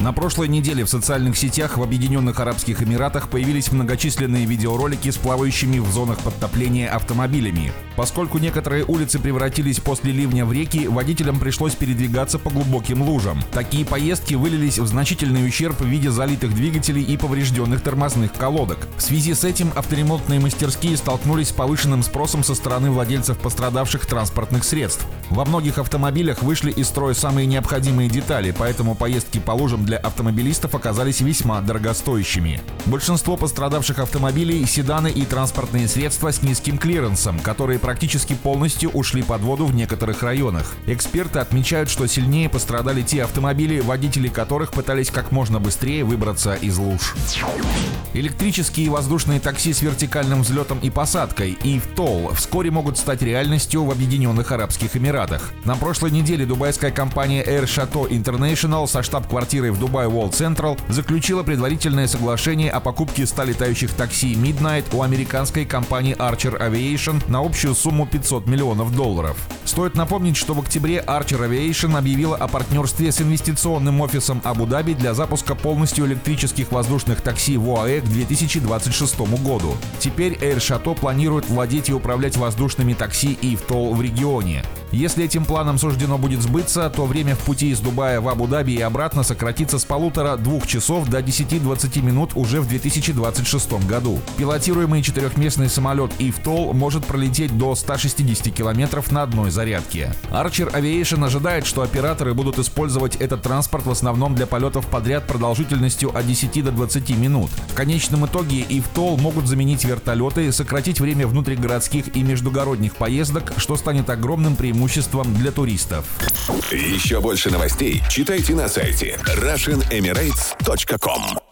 На прошлой неделе в социальных сетях в Объединенных Арабских Эмиратах появились многочисленные видеоролики с плавающими в зонах подтопления автомобилями. Поскольку некоторые улицы превратились после ливня в реки, водителям пришлось передвигаться по глубоким лужам. Такие поездки вылились в значительный ущерб в виде залитых двигателей и поврежденных тормозных колодок. В связи с этим авторемонтные мастерские столкнулись с повышенным спросом со стороны владельцев пострадавших транспортных средств. Во многих автомобилях вышли из строя самые необходимые детали, поэтому поездки по лужам для автомобилистов оказались весьма дорогостоящими. Большинство пострадавших автомобилей – седаны и транспортные средства с низким клиренсом, которые практически полностью ушли под воду в некоторых районах. Эксперты отмечают, что сильнее пострадали те автомобили, водители которых пытались как можно быстрее выбраться из луж. Электрические и воздушные такси с вертикальным взлетом и посадкой и ВТОЛ вскоре могут стать реальностью в Объединенных Арабских Эмиратах. На прошлой неделе дубайская компания Air Chateau International со штаб-квартирой в Дубае World Central заключила предварительное соглашение о покупке 100 летающих такси Midnight у американской компании Archer Aviation на общую сумму 500 миллионов долларов. Стоит напомнить, что в октябре Archer Aviation объявила о партнерстве с инвестиционным офисом Абу-Даби для запуска полностью электрических воздушных такси в ОАЭ к 2026 году. Теперь Air Chateau планирует владеть и управлять воздушными такси и в ТОЛ в регионе. Если этим планом суждено будет сбыться, то время в пути из Дубая в Абу-Даби и обратно сократится с полутора-двух часов до 10-20 минут уже в 2026 году. Пилотируемый четырехместный самолет ИФТОЛ может пролететь до 160 километров на одной зарядке. Archer Aviation ожидает, что операторы будут использовать этот транспорт в основном для полетов подряд продолжительностью от 10 до 20 минут. В конечном итоге ИФТОЛ могут заменить вертолеты, сократить время внутригородских и междугородних поездок, что станет огромным преимуществом преимуществом для туристов. Еще больше новостей читайте на сайте RussianEmirates.com